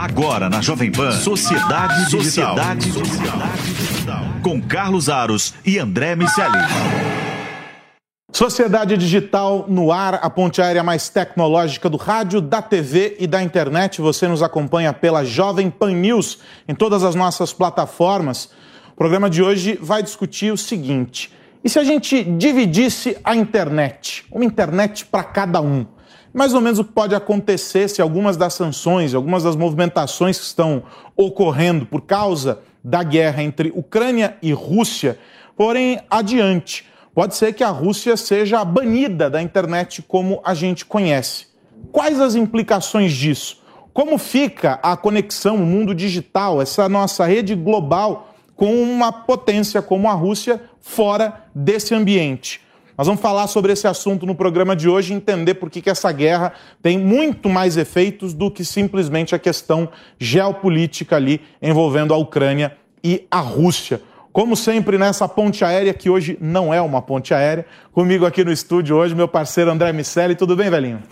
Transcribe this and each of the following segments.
Agora na Jovem Pan, Sociedade Digital. Sociedade Digital. Com Carlos Aros e André Miceli. Sociedade Digital no ar, a ponte aérea mais tecnológica do rádio, da TV e da internet. Você nos acompanha pela Jovem Pan News em todas as nossas plataformas. O programa de hoje vai discutir o seguinte: e se a gente dividisse a internet? Uma internet para cada um? Mais ou menos o que pode acontecer se algumas das sanções, algumas das movimentações que estão ocorrendo por causa da guerra entre Ucrânia e Rússia forem adiante. Pode ser que a Rússia seja banida da internet como a gente conhece. Quais as implicações disso? Como fica a conexão, o mundo digital, essa nossa rede global com uma potência como a Rússia fora desse ambiente? Nós vamos falar sobre esse assunto no programa de hoje e entender por que, que essa guerra tem muito mais efeitos do que simplesmente a questão geopolítica ali envolvendo a Ucrânia e a Rússia. Como sempre, nessa ponte aérea, que hoje não é uma ponte aérea, comigo aqui no estúdio hoje, meu parceiro André Miceli. Tudo bem, velhinho?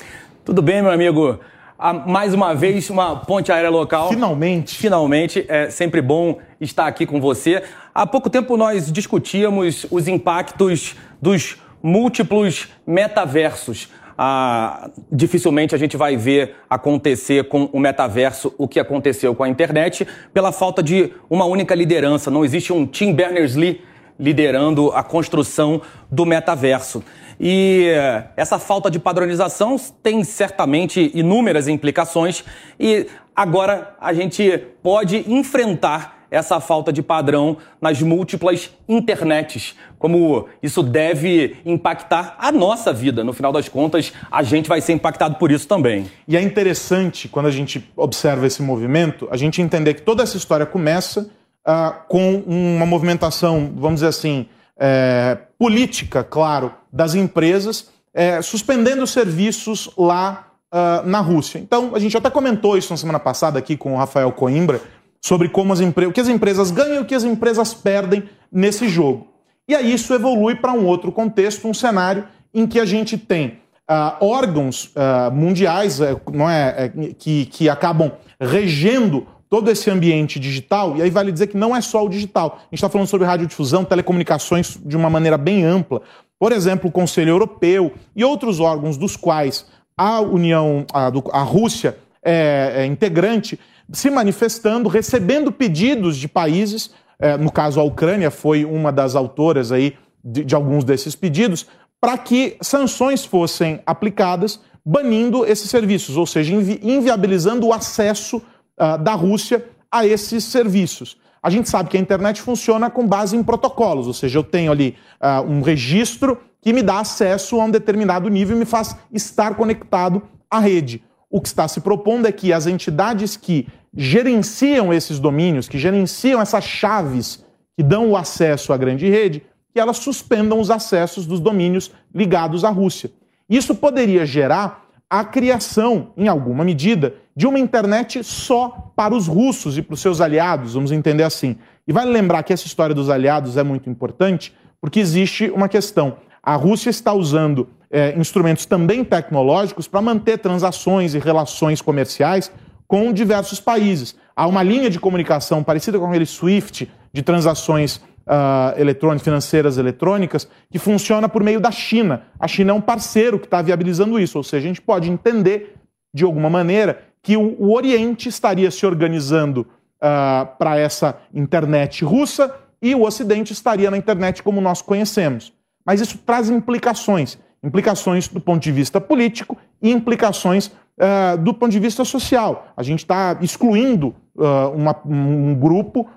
Tudo bem, meu amigo. Ah, mais uma vez, uma ponte aérea local. Finalmente. Finalmente. É sempre bom estar aqui com você. Há pouco tempo nós discutíamos os impactos dos múltiplos metaversos. Ah, dificilmente a gente vai ver acontecer com o metaverso o que aconteceu com a internet pela falta de uma única liderança. Não existe um Tim Berners-Lee liderando a construção do metaverso. E eh, essa falta de padronização tem certamente inúmeras implicações e agora a gente pode enfrentar essa falta de padrão nas múltiplas internets, como isso deve impactar a nossa vida. No final das contas, a gente vai ser impactado por isso também. E é interessante, quando a gente observa esse movimento, a gente entender que toda essa história começa uh, com uma movimentação, vamos dizer assim, é, política, claro, das empresas, é, suspendendo serviços lá uh, na Rússia. Então, a gente até comentou isso na semana passada aqui com o Rafael Coimbra, sobre como as o que as empresas ganham e o que as empresas perdem nesse jogo. E aí isso evolui para um outro contexto, um cenário em que a gente tem uh, órgãos uh, mundiais uh, não é, é, que, que acabam regendo todo esse ambiente digital, e aí vale dizer que não é só o digital. A gente está falando sobre radiodifusão, telecomunicações de uma maneira bem ampla. Por exemplo, o Conselho Europeu e outros órgãos dos quais a União, a, a Rússia é, é integrante, se manifestando, recebendo pedidos de países, é, no caso a Ucrânia foi uma das autoras aí de, de alguns desses pedidos, para que sanções fossem aplicadas, banindo esses serviços, ou seja, invi inviabilizando o acesso uh, da Rússia a esses serviços. A gente sabe que a internet funciona com base em protocolos, ou seja, eu tenho ali uh, um registro que me dá acesso a um determinado nível e me faz estar conectado à rede. O que está se propondo é que as entidades que gerenciam esses domínios, que gerenciam essas chaves que dão o acesso à grande rede, que elas suspendam os acessos dos domínios ligados à Rússia. Isso poderia gerar a criação, em alguma medida, de uma internet só para os russos e para os seus aliados, vamos entender assim. E vale lembrar que essa história dos aliados é muito importante, porque existe uma questão. A Rússia está usando é, instrumentos também tecnológicos para manter transações e relações comerciais com diversos países. Há uma linha de comunicação parecida com aquele SWIFT de transações uh, eletrônicas, financeiras eletrônicas, que funciona por meio da China. A China é um parceiro que está viabilizando isso, ou seja, a gente pode entender, de alguma maneira, que o, o Oriente estaria se organizando uh, para essa internet russa e o Ocidente estaria na internet como nós conhecemos. Mas isso traz implicações implicações do ponto de vista político e implicações uh, do ponto de vista social. A gente está excluindo uh, uma, um grupo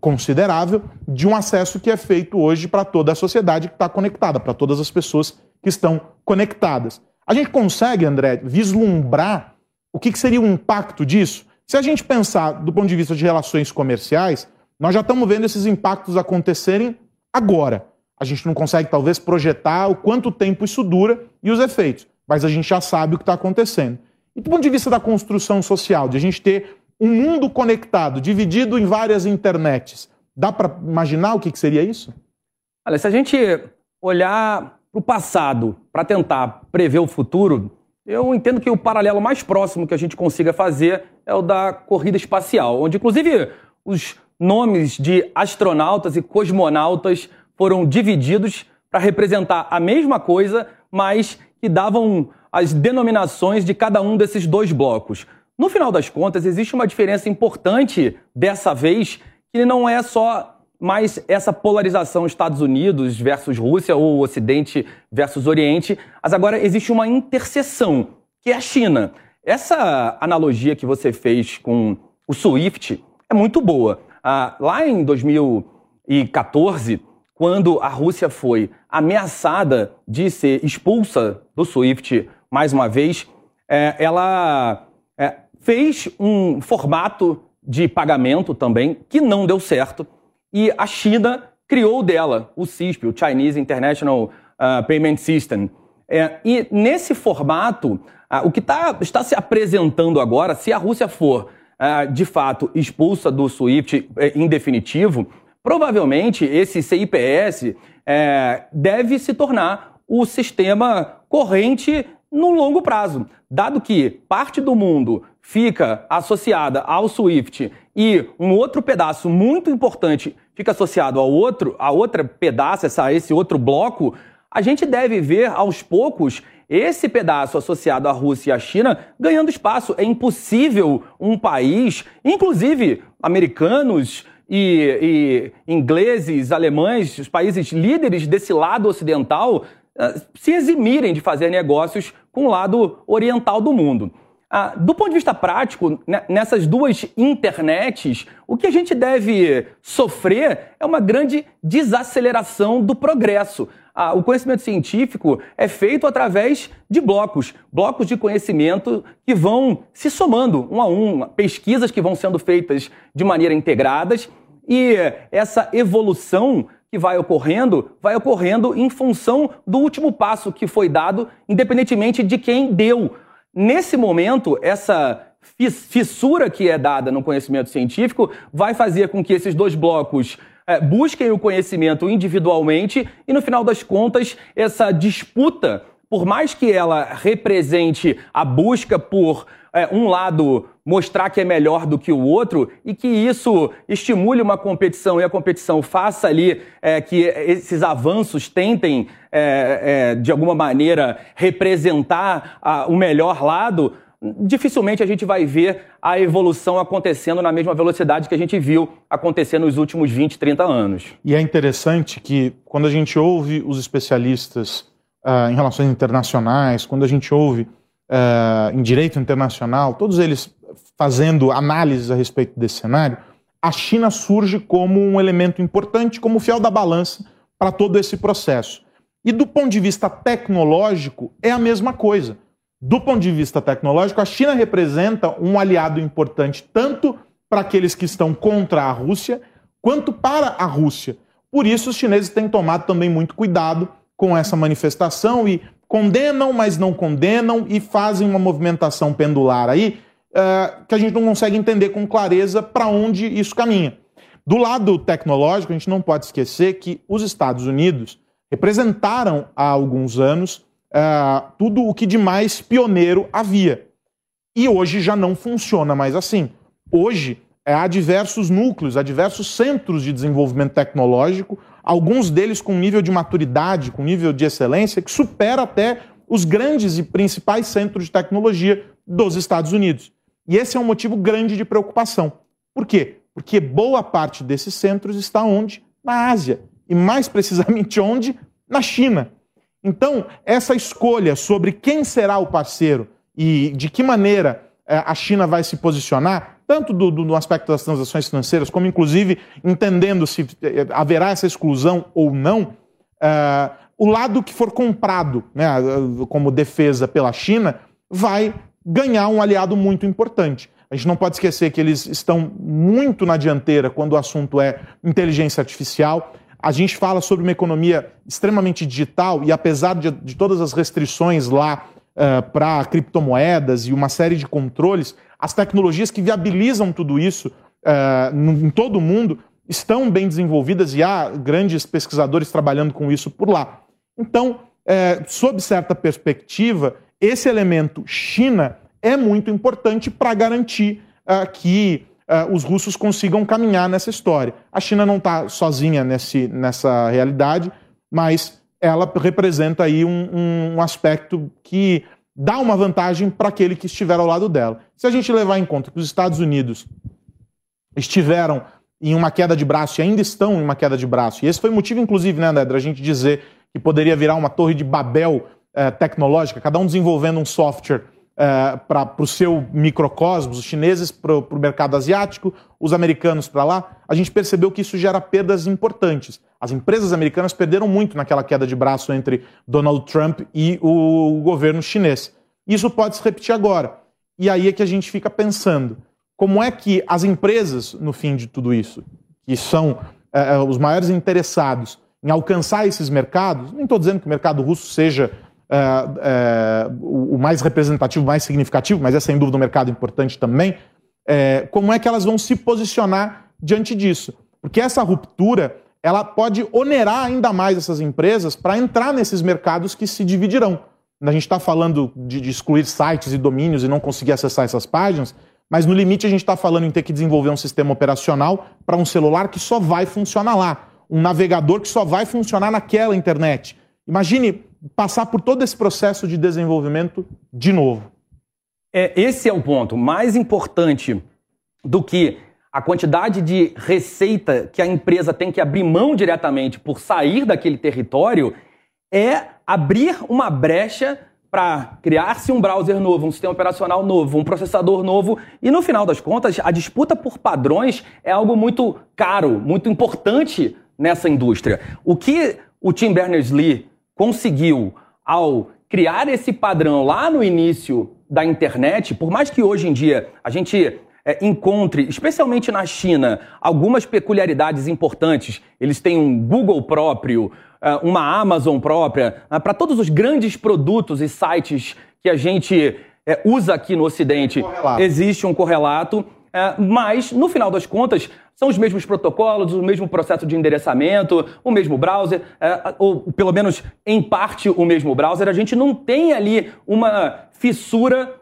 considerável de um acesso que é feito hoje para toda a sociedade que está conectada, para todas as pessoas que estão conectadas. A gente consegue, André, vislumbrar o que, que seria o impacto disso? Se a gente pensar do ponto de vista de relações comerciais, nós já estamos vendo esses impactos acontecerem agora. A gente não consegue, talvez, projetar o quanto tempo isso dura e os efeitos, mas a gente já sabe o que está acontecendo. E do ponto de vista da construção social, de a gente ter um mundo conectado, dividido em várias internets, dá para imaginar o que, que seria isso? Olha, se a gente olhar para o passado para tentar prever o futuro, eu entendo que o paralelo mais próximo que a gente consiga fazer é o da corrida espacial, onde inclusive os nomes de astronautas e cosmonautas foram divididos para representar a mesma coisa, mas que davam as denominações de cada um desses dois blocos. No final das contas, existe uma diferença importante dessa vez, que não é só mais essa polarização Estados Unidos versus Rússia ou Ocidente versus Oriente, mas agora existe uma interseção, que é a China. Essa analogia que você fez com o SWIFT é muito boa. Ah, lá em 2014, quando a Rússia foi ameaçada de ser expulsa do SWIFT mais uma vez, é, ela é, fez um formato de pagamento também que não deu certo e a China criou dela o CISP, o Chinese International uh, Payment System. É, e nesse formato, uh, o que tá, está se apresentando agora, se a Rússia for uh, de fato expulsa do SWIFT eh, em definitivo, provavelmente esse CIPS é, deve se tornar o sistema corrente no longo prazo, dado que parte do mundo fica associada ao SWIFT e um outro pedaço muito importante fica associado ao outro, a outra pedaço, essa, esse outro bloco, a gente deve ver aos poucos esse pedaço associado à Rússia e à China ganhando espaço. É impossível um país, inclusive americanos e, e ingleses, alemães, os países líderes desse lado ocidental, eh, se eximirem de fazer negócios com o lado oriental do mundo. Ah, do ponto de vista prático, né, nessas duas internets, o que a gente deve sofrer é uma grande desaceleração do progresso. Ah, o conhecimento científico é feito através de blocos, blocos de conhecimento que vão se somando um a um, pesquisas que vão sendo feitas de maneira integradas e essa evolução que vai ocorrendo, vai ocorrendo em função do último passo que foi dado, independentemente de quem deu. Nesse momento, essa fissura que é dada no conhecimento científico vai fazer com que esses dois blocos é, busquem o conhecimento individualmente e, no final das contas, essa disputa, por mais que ela represente a busca por é, um lado mostrar que é melhor do que o outro e que isso estimule uma competição e a competição faça ali é, que esses avanços tentem, é, é, de alguma maneira, representar a, o melhor lado, dificilmente a gente vai ver a evolução acontecendo na mesma velocidade que a gente viu acontecer nos últimos 20, 30 anos. E é interessante que quando a gente ouve os especialistas uh, em relações internacionais, quando a gente ouve uh, em direito internacional, todos eles fazendo análises a respeito desse cenário, a China surge como um elemento importante, como fiel da balança para todo esse processo. E do ponto de vista tecnológico, é a mesma coisa. Do ponto de vista tecnológico, a China representa um aliado importante tanto para aqueles que estão contra a Rússia, quanto para a Rússia. Por isso, os chineses têm tomado também muito cuidado com essa manifestação e condenam, mas não condenam e fazem uma movimentação pendular aí uh, que a gente não consegue entender com clareza para onde isso caminha. Do lado tecnológico, a gente não pode esquecer que os Estados Unidos representaram há alguns anos uh, tudo o que de mais pioneiro havia. E hoje já não funciona mais assim. Hoje eh, há diversos núcleos, há diversos centros de desenvolvimento tecnológico alguns deles com nível de maturidade, com nível de excelência, que supera até os grandes e principais centros de tecnologia dos Estados Unidos. E esse é um motivo grande de preocupação. Por quê? Porque boa parte desses centros está onde? Na Ásia. E mais precisamente onde? Na China. Então, essa escolha sobre quem será o parceiro e de que maneira eh, a China vai se posicionar tanto do, do, aspecto das transações financeiras, como inclusive entendendo se eh, haverá essa exclusão ou não, uh, o lado que for comprado né, como defesa pela China vai ganhar um aliado muito importante. A gente não pode esquecer que eles estão muito na dianteira quando o assunto é inteligência artificial. A gente fala sobre uma economia extremamente digital e, apesar de, de todas as restrições lá uh, para criptomoedas e uma série de controles, as tecnologias que viabilizam tudo isso uh, em todo o mundo estão bem desenvolvidas e há grandes pesquisadores trabalhando com isso por lá. Então, é, sob certa perspectiva, esse elemento China é muito importante para garantir uh, que uh, os russos consigam caminhar nessa história. A China não está sozinha nesse, nessa realidade, mas ela representa aí um, um aspecto que dá uma vantagem para aquele que estiver ao lado dela. Se a gente levar em conta que os Estados Unidos estiveram em uma queda de braço e ainda estão em uma queda de braço, e esse foi o motivo, inclusive, né, André, da gente dizer que poderia virar uma torre de Babel eh, tecnológica, cada um desenvolvendo um software eh, para o seu microcosmos, os chineses para o mercado asiático, os americanos para lá, a gente percebeu que isso gera perdas importantes. As empresas americanas perderam muito naquela queda de braço entre Donald Trump e o governo chinês. Isso pode se repetir agora. E aí é que a gente fica pensando: como é que as empresas, no fim de tudo isso, que são é, os maiores interessados em alcançar esses mercados, nem estou dizendo que o mercado russo seja é, é, o mais representativo, mais significativo, mas é sem dúvida um mercado importante também, como é que elas vão se posicionar diante disso? Porque essa ruptura ela pode onerar ainda mais essas empresas para entrar nesses mercados que se dividirão. A gente está falando de, de, excluir sites e domínios e não conseguir acessar essas páginas, mas no limite a gente está falando em ter que desenvolver um sistema operacional para um celular que só vai funcionar lá, um navegador que só vai funcionar naquela internet. Imagine passar por todo esse processo de desenvolvimento de novo. É, esse é o ponto mais importante do que a quantidade de receita que a empresa tem que abrir mão diretamente por sair daquele território é abrir uma brecha para criar-se um browser novo, um sistema operacional novo, um processador novo. E no final das contas, a disputa por padrões é algo muito caro, muito importante nessa indústria. O que o Tim Berners-Lee conseguiu ao criar esse padrão lá no início da internet, por mais que hoje em dia a gente é, encontre, especialmente na China, algumas peculiaridades importantes. Eles têm um Google próprio, é, uma Amazon própria, é, para todos os grandes produtos e sites que a gente é, usa aqui no Ocidente, correlato. existe um correlato. É, mas, no final das contas, são os mesmos protocolos, o mesmo processo de endereçamento, o mesmo browser, é, ou pelo menos em parte o mesmo browser. A gente não tem ali uma fissura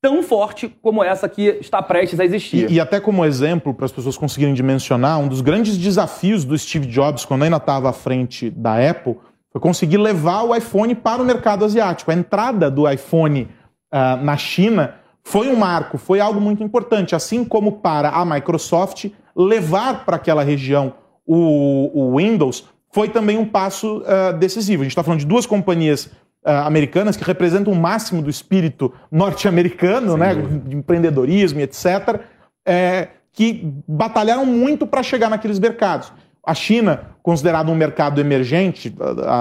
tão forte como essa que está prestes a existir. E, e até como exemplo, para as pessoas conseguirem dimensionar, um dos grandes desafios do Steve Jobs, quando ainda estava à frente da Apple, foi conseguir levar o iPhone para o mercado asiático. A entrada do iPhone uh, na China foi um marco, foi algo muito importante, assim como para a Microsoft levar para aquela região o, o, Windows foi também um passo uh, decisivo. A gente está falando de duas companhias uh, americanas que representam o máximo do espírito norte-americano, né, de empreendedorismo e etc., é, que batalharam muito para chegar naqueles mercados. A China, considerada um mercado emergente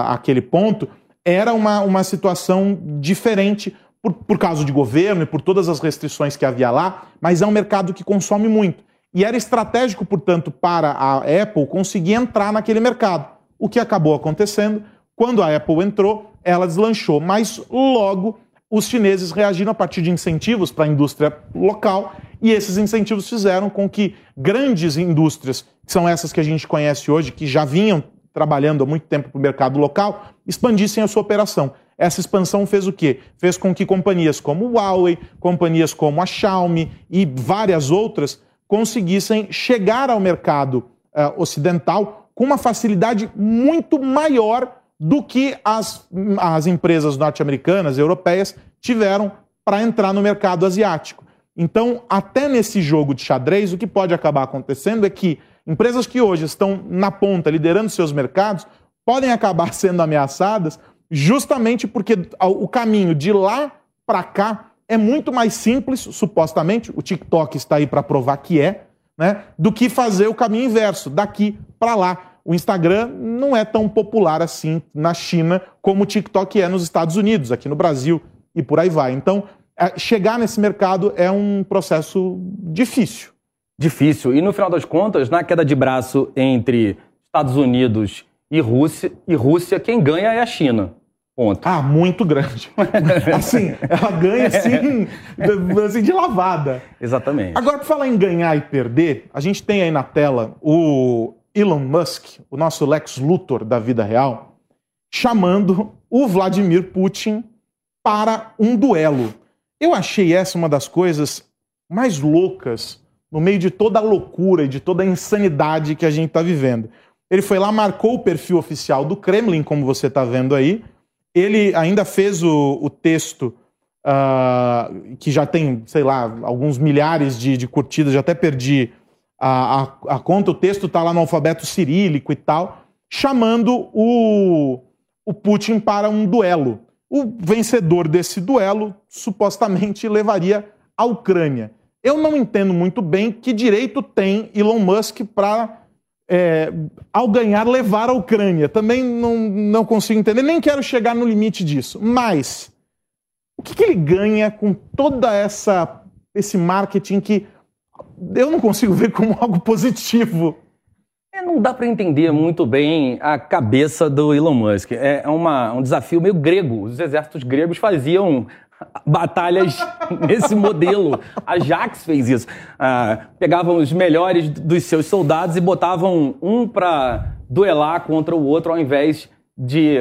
àquele ponto, era uma, uma situação diferente por, por causa de governo e por todas as restrições que havia lá, mas é um mercado que consome muito. E era estratégico, portanto, para a Apple conseguir entrar naquele mercado. O que acabou acontecendo, quando a Apple entrou, ela deslanchou, mas logo os chineses reagiram a partir de incentivos para a indústria local e esses incentivos fizeram com que grandes indústrias, que são essas que a gente conhece hoje, que já vinham trabalhando há muito tempo para o mercado local, expandissem a sua operação. Essa expansão fez o quê? Fez com que companhias como Huawei, companhias como a Xiaomi e várias outras conseguissem chegar ao mercado uh, ocidental com uma facilidade muito maior do que as, as empresas norte-americanas, europeias, tiveram para entrar no mercado asiático. Então, até nesse jogo de xadrez, o que pode acabar acontecendo é que empresas que hoje estão na ponta, liderando seus mercados, podem acabar sendo ameaçadas justamente porque o caminho de lá para cá é muito mais simples, supostamente, o TikTok está aí para provar que é, né, do que fazer o caminho inverso, daqui para lá o Instagram não é tão popular assim na China como o TikTok é nos Estados Unidos, aqui no Brasil e por aí vai. Então, é, chegar nesse mercado é um processo difícil. Difícil. E no final das contas, na queda de braço entre Estados Unidos e Rússia, e Rússia, quem ganha é a China. Ponto. Ah, muito grande. assim, ela ganha assim, assim de lavada. Exatamente. Agora, para falar em ganhar e perder, a gente tem aí na tela o Elon Musk, o nosso Lex Luthor da vida real, chamando o Vladimir Putin para um duelo. Eu achei essa uma das coisas mais loucas no meio de toda a loucura e de toda a insanidade que a gente está vivendo. Ele foi lá, marcou o perfil oficial do Kremlin, como você está vendo aí. Ele ainda fez o, o texto uh, que já tem, sei lá, alguns milhares de, de curtidas, já até perdi a, a, a conta. O texto está lá no alfabeto cirílico e tal, chamando o, o Putin para um duelo. O vencedor desse duelo supostamente levaria a Ucrânia. Eu não entendo muito bem que direito tem Elon Musk para, é, ao ganhar, levar a Ucrânia. Também não, não consigo entender, nem quero chegar no limite disso. Mas o que, que ele ganha com toda essa esse marketing que eu não consigo ver como algo positivo? É, não dá para entender muito bem a cabeça do Elon Musk. É, é uma, um desafio meio grego. Os exércitos gregos faziam batalhas nesse modelo. A Jax fez isso. Ah, pegavam os melhores dos seus soldados e botavam um para duelar contra o outro, ao invés de,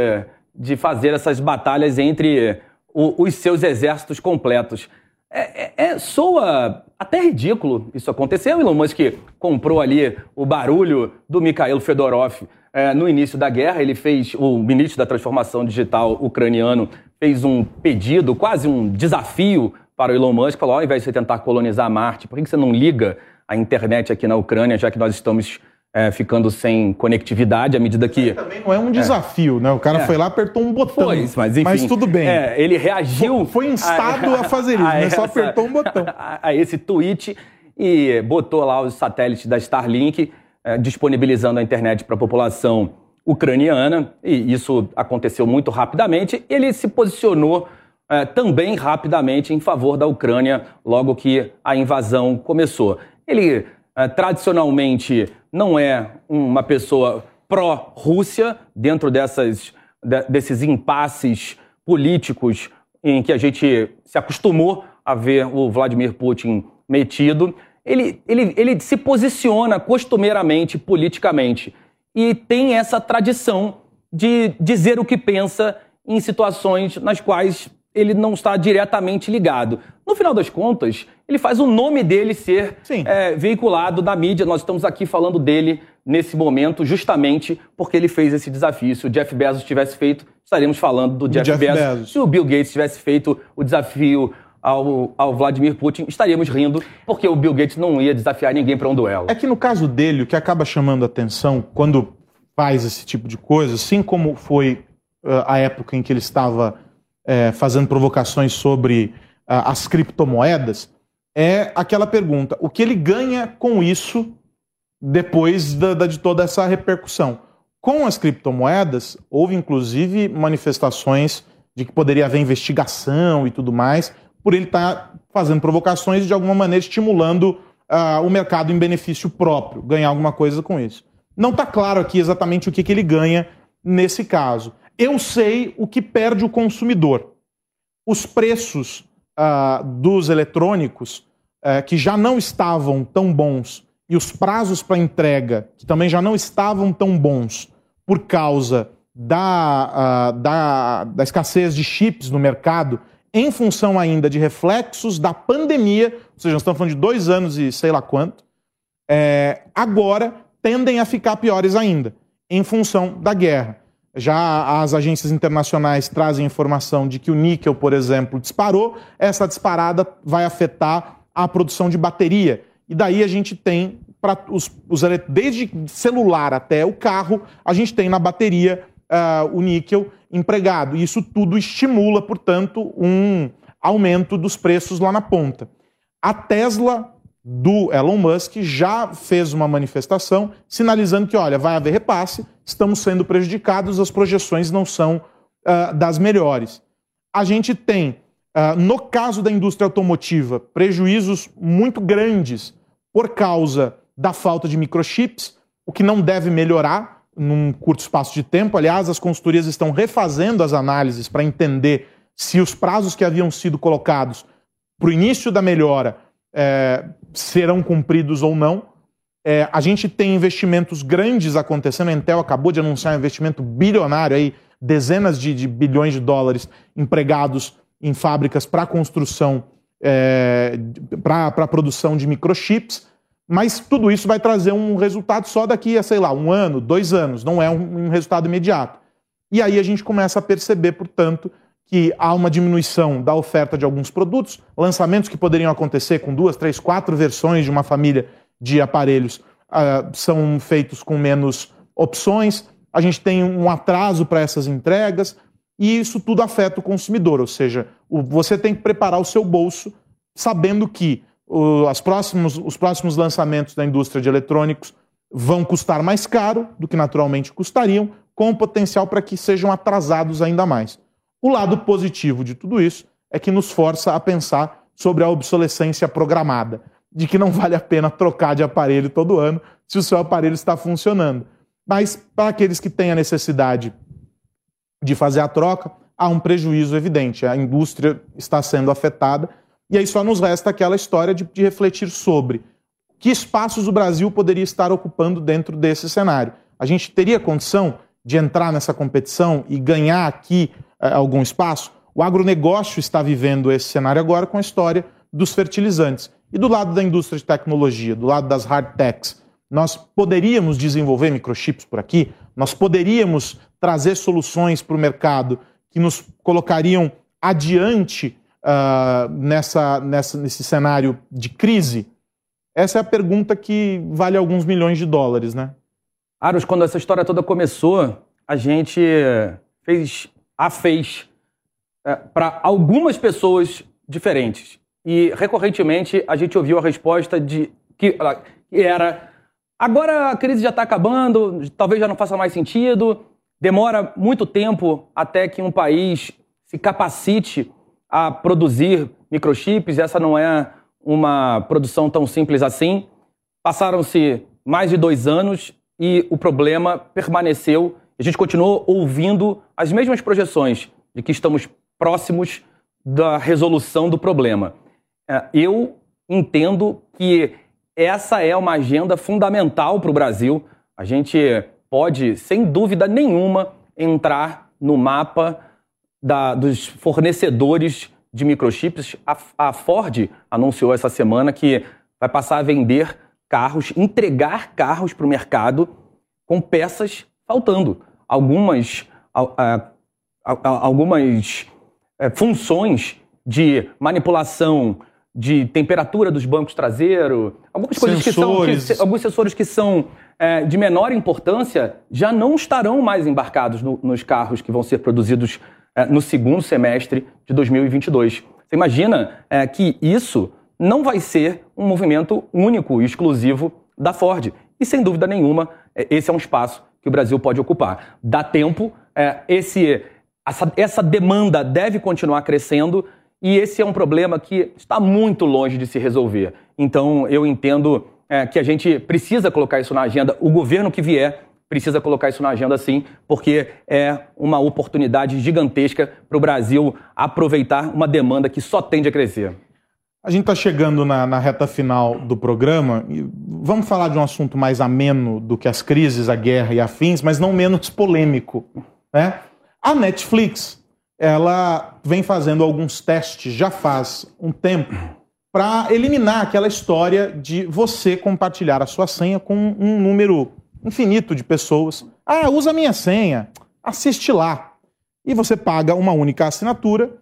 de fazer essas batalhas entre o, os seus exércitos completos. É, é, é, soa até ridículo isso aconteceu. Elon Musk comprou ali o barulho do Mikhail Fedorov é, no início da guerra. Ele fez, o ministro da Transformação Digital ucraniano fez um pedido, quase um desafio para o Elon Musk. Falou: ao invés de você tentar colonizar Marte, por que você não liga a internet aqui na Ucrânia, já que nós estamos é, ficando sem conectividade à medida que. também não é um desafio, é. né? O cara é. foi lá, apertou um botão. Foi, mas, enfim, mas tudo bem. É, ele reagiu. Foi, foi instado a, a, fazer isso, né? Só apertou um botão. A, a, esse tweet e botou lá os satélites da Starlink é, disponibilizando a internet para a população ucraniana, e isso aconteceu muito rapidamente. Ele se posicionou é, também rapidamente em favor da Ucrânia logo que a invasão começou. Ele é, tradicionalmente não é uma pessoa pró-Rússia dentro dessas, de, desses impasses políticos em que a gente se acostumou a ver o Vladimir Putin metido ele, ele, ele se posiciona costumeiramente politicamente e tem essa tradição de dizer o que pensa em situações nas quais ele não está diretamente ligado. No final das contas, ele faz o nome dele ser é, veiculado na mídia. Nós estamos aqui falando dele nesse momento justamente porque ele fez esse desafio. Se o Jeff Bezos tivesse feito, estaríamos falando do Jeff, Jeff Bezos. Bezos. Se o Bill Gates tivesse feito o desafio ao, ao Vladimir Putin, estaríamos rindo, porque o Bill Gates não ia desafiar ninguém para um duelo. É que no caso dele, o que acaba chamando atenção quando faz esse tipo de coisa, assim como foi uh, a época em que ele estava uh, fazendo provocações sobre uh, as criptomoedas, é aquela pergunta: o que ele ganha com isso depois da, da, de toda essa repercussão? Com as criptomoedas, houve inclusive manifestações de que poderia haver investigação e tudo mais por ele estar tá fazendo provocações e, de alguma maneira, estimulando uh, o mercado em benefício próprio, ganhar alguma coisa com isso. Não está claro aqui exatamente o que, que ele ganha nesse caso. Eu sei o que perde o consumidor. Os preços uh, dos eletrônicos, uh, que já não estavam tão bons, e os prazos para entrega, que também já não estavam tão bons por causa da, uh, da, da escassez de chips no mercado, em função ainda de reflexos da pandemia, ou seja, nós estamos falando de dois anos e sei lá quanto, é, agora tendem a ficar piores ainda, em função da guerra. Já as agências internacionais trazem informação de que o níquel, por exemplo, disparou, essa disparada vai afetar a produção de bateria. E daí a gente tem, para os, os, desde celular até o carro, a gente tem na bateria uh, o níquel empregado. Isso tudo estimula, portanto, um aumento dos preços lá na ponta. A Tesla do Elon Musk já fez uma manifestação sinalizando que, olha, vai haver repasse, estamos sendo prejudicados, as projeções não são uh, das melhores. A gente tem, uh, no caso da indústria automotiva, prejuízos muito grandes por causa da falta de microchips, o que não deve melhorar num curto espaço de tempo. Aliás, as consultorias estão refazendo as análises para entender se os prazos que haviam sido colocados para o início da melhora é, serão cumpridos ou não. É, a gente tem investimentos grandes acontecendo. A Intel acabou de anunciar um investimento bilionário, aí, dezenas de, de bilhões de dólares empregados em fábricas para construção é, para a produção de microchips, mas tudo isso vai trazer um resultado só daqui a, sei lá, um ano, dois anos, não é um, um resultado imediato. E aí a gente começa a perceber, portanto, que há uma diminuição da oferta de alguns produtos, lançamentos que poderiam acontecer com duas, três, quatro versões de uma família de aparelhos uh, são feitos com menos opções, a gente tem um atraso para essas entregas, e isso tudo afeta o consumidor, ou seja, o, você tem que preparar o seu bolso sabendo que as próximos, os próximos lançamentos da indústria de eletrônicos vão custar mais caro do que naturalmente custariam, com potencial para que sejam atrasados ainda mais. O lado positivo de tudo isso é que nos força a pensar sobre a obsolescência programada, de que não vale a pena trocar de aparelho todo ano se o seu aparelho está funcionando. Mas para aqueles que têm a necessidade de fazer a troca, há um prejuízo evidente. A indústria está sendo afetada. E aí só nos resta aquela história de, de refletir sobre que espaços o Brasil poderia estar ocupando dentro desse cenário. A gente teria condição de entrar nessa competição e ganhar aqui eh, algum espaço? O agronegócio está vivendo esse cenário agora com a história dos fertilizantes. E do lado da indústria de tecnologia, do lado das hard techs, nós poderíamos desenvolver microchips por aqui? Nós poderíamos trazer soluções para o mercado que nos colocariam adiante uh, nessa, nessa, nesse cenário de crise? Essa é a pergunta que vale alguns milhões de dólares, né? Aros, quando essa história toda começou, a gente fez, a fez é, para algumas pessoas diferentes. E recorrentemente a gente ouviu a resposta de que, que era agora a crise já está acabando, talvez já não faça mais sentido, Demora muito tempo até que um país se capacite a produzir microchips, essa não é uma produção tão simples assim. Passaram-se mais de dois anos e o problema permaneceu. A gente continuou ouvindo as mesmas projeções de que estamos próximos da resolução do problema. É, eu entendo que essa é uma agenda fundamental para o Brasil. A gente pode, sem dúvida nenhuma, entrar no mapa da, dos fornecedores de microchips. A, a Ford anunciou essa semana que vai passar a vender carros, entregar carros para o mercado com peças faltando. Algumas, algumas é, funções de manipulação de temperatura dos bancos traseiros, algumas coisas sensores. que são. Que, alguns sensores que são é, de menor importância já não estarão mais embarcados no, nos carros que vão ser produzidos é, no segundo semestre de 2022. Você imagina é, que isso não vai ser um movimento único e exclusivo da Ford. E sem dúvida nenhuma, é, esse é um espaço que o Brasil pode ocupar. Dá tempo, é, esse, essa, essa demanda deve continuar crescendo e esse é um problema que está muito longe de se resolver. Então, eu entendo é, que a gente precisa colocar isso na agenda. O governo que vier precisa colocar isso na agenda sim, porque é uma oportunidade gigantesca para o Brasil aproveitar uma demanda que só tende a crescer. A gente está chegando na, na, reta final do programa e vamos falar de um assunto mais ameno do que as crises, a guerra e afins, mas não menos polêmico. Né? A Netflix ela vem fazendo alguns testes já faz um tempo para eliminar aquela história de você compartilhar a sua senha com um número infinito de pessoas. Ah, usa minha senha, assiste lá. E você paga uma única assinatura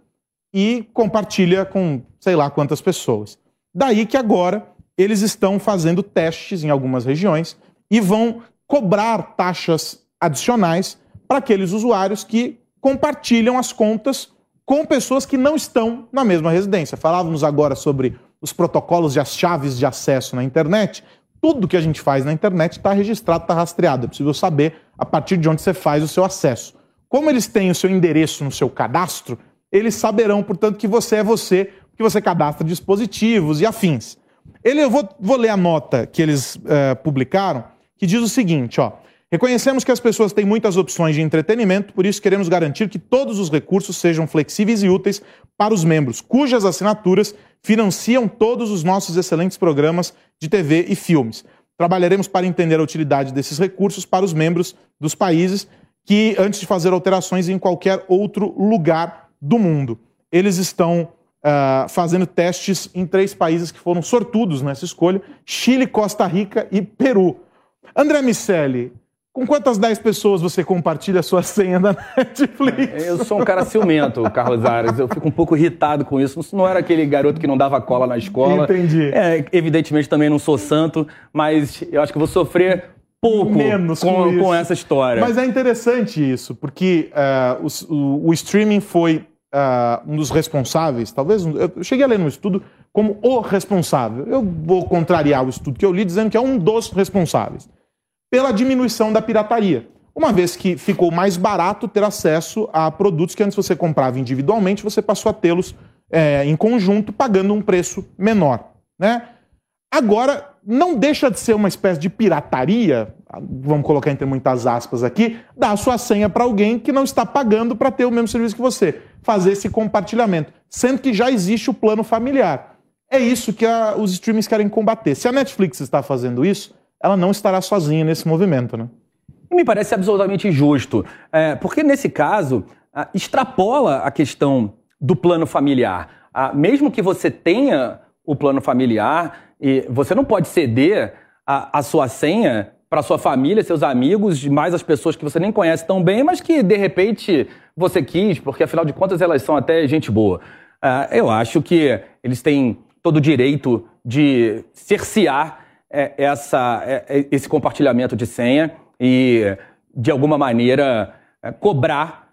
e compartilha com sei lá quantas pessoas. Daí que agora eles estão fazendo testes em algumas regiões e vão cobrar taxas adicionais para aqueles usuários que compartilham as contas com pessoas que não estão na mesma residência. Falávamos agora sobre os protocolos e as chaves de acesso na internet. Tudo que a gente faz na internet está registrado, está rastreado. É possível saber a partir de onde você faz o seu acesso. Como eles têm o seu endereço no seu cadastro, eles saberão, portanto, que você é você, que você cadastra dispositivos e afins. Ele, eu vou, vou ler a nota que eles uh, publicaram, que diz o seguinte: ó. Reconhecemos que as pessoas têm muitas opções de entretenimento, por isso queremos garantir que todos os recursos sejam flexíveis e úteis para os membros, cujas assinaturas financiam todos os nossos excelentes programas de TV e filmes. Trabalharemos para entender a utilidade desses recursos para os membros dos países que, antes de fazer alterações em qualquer outro lugar do mundo, eles estão uh, fazendo testes em três países que foram sortudos nessa escolha: Chile, Costa Rica e Peru. André Miceli, com quantas 10 pessoas você compartilha a sua senha da Netflix? Eu sou um cara ciumento, Carlos Ares. Eu fico um pouco irritado com isso. Não era aquele garoto que não dava cola na escola. Entendi. É, evidentemente também não sou santo, mas eu acho que vou sofrer pouco Menos com, com, com essa história. Mas é interessante isso, porque uh, o, o, o, streaming foi uh, um dos responsáveis, talvez, eu cheguei a ler no estudo como o responsável. Eu vou contrariar o estudo que eu li dizendo que é um dos responsáveis pela diminuição da pirataria. Uma vez que ficou mais barato ter acesso a produtos que antes você comprava individualmente, você passou a tê-los é, em conjunto, pagando um preço menor. Né? Agora, não deixa de ser uma espécie de pirataria, vamos colocar entre muitas aspas aqui, dar a sua senha para alguém que não está pagando para ter o mesmo serviço que você. Fazer esse compartilhamento. Sendo que já existe o plano familiar. É isso que a, os streamings querem combater. Se a Netflix está fazendo isso, ela não estará sozinha nesse movimento. Né? Me parece absolutamente injusto, é, porque nesse caso extrapola a questão do plano familiar. mesmo que você tenha o plano familiar, e você não pode ceder a, a sua senha para sua família, seus amigos, mais as pessoas que você nem conhece tão bem, mas que de repente você quis, porque afinal de contas elas são até gente boa. Uh, eu acho que eles têm todo o direito de cercear é, essa, é, é, esse compartilhamento de senha e, de alguma maneira, é, cobrar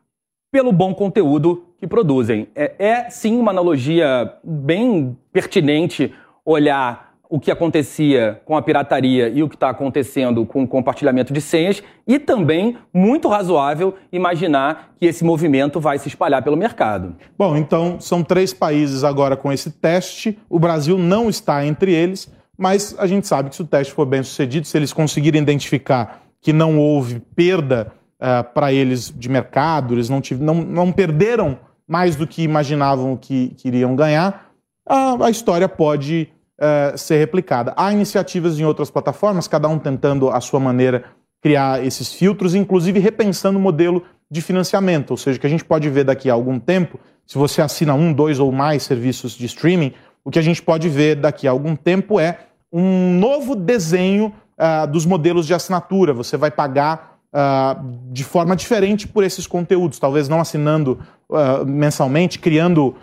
pelo bom conteúdo que produzem. É, é sim uma analogia bem pertinente olhar o que acontecia com a pirataria e o que está acontecendo com o compartilhamento de senhas, e também muito razoável imaginar que esse movimento vai se espalhar pelo mercado. Bom, então são três países agora com esse teste, o Brasil não está entre eles, mas a gente sabe que se o teste for bem sucedido, se eles conseguirem identificar que não houve perda uh, para eles de mercado, eles não, não, não perderam mais do que imaginavam que, que iriam ganhar, a, a história pode uh, ser replicada. Há iniciativas em outras plataformas, cada um tentando a sua maneira criar esses filtros, inclusive repensando o modelo de financiamento, ou seja, que a gente pode ver daqui a algum tempo, se você assina um, dois ou mais serviços de streaming, o que a gente pode ver daqui a algum tempo é um novo desenho uh, dos modelos de assinatura. Você vai pagar uh, de forma diferente por esses conteúdos, talvez não assinando uh, mensalmente, criando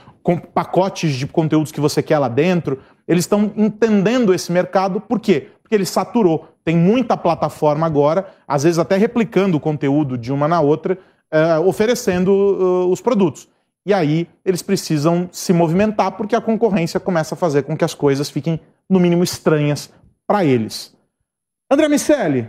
pacotes de conteúdos que você quer lá dentro, eles estão entendendo esse mercado, por quê? Porque ele saturou. Tem muita plataforma agora, às vezes até replicando o conteúdo de uma na outra, oferecendo os produtos. E aí eles precisam se movimentar porque a concorrência começa a fazer com que as coisas fiquem, no mínimo, estranhas para eles. André Miceli,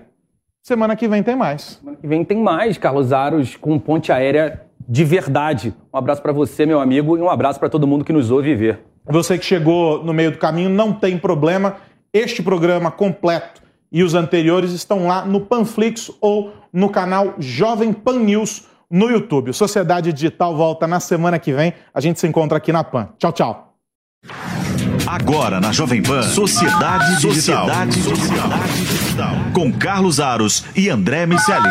semana que vem tem mais. Semana que vem tem mais, Carlos Aros, com ponte aérea de verdade. Um abraço para você, meu amigo, e um abraço para todo mundo que nos ouve ver. Você que chegou no meio do caminho, não tem problema. Este programa completo e os anteriores estão lá no Panflix ou no canal Jovem Pan News no YouTube. Sociedade Digital volta na semana que vem. A gente se encontra aqui na Pan. Tchau, tchau. Agora na Jovem Pan, Sociedade Digital. Sociedade Digital. Com Carlos Aros e André Miceli.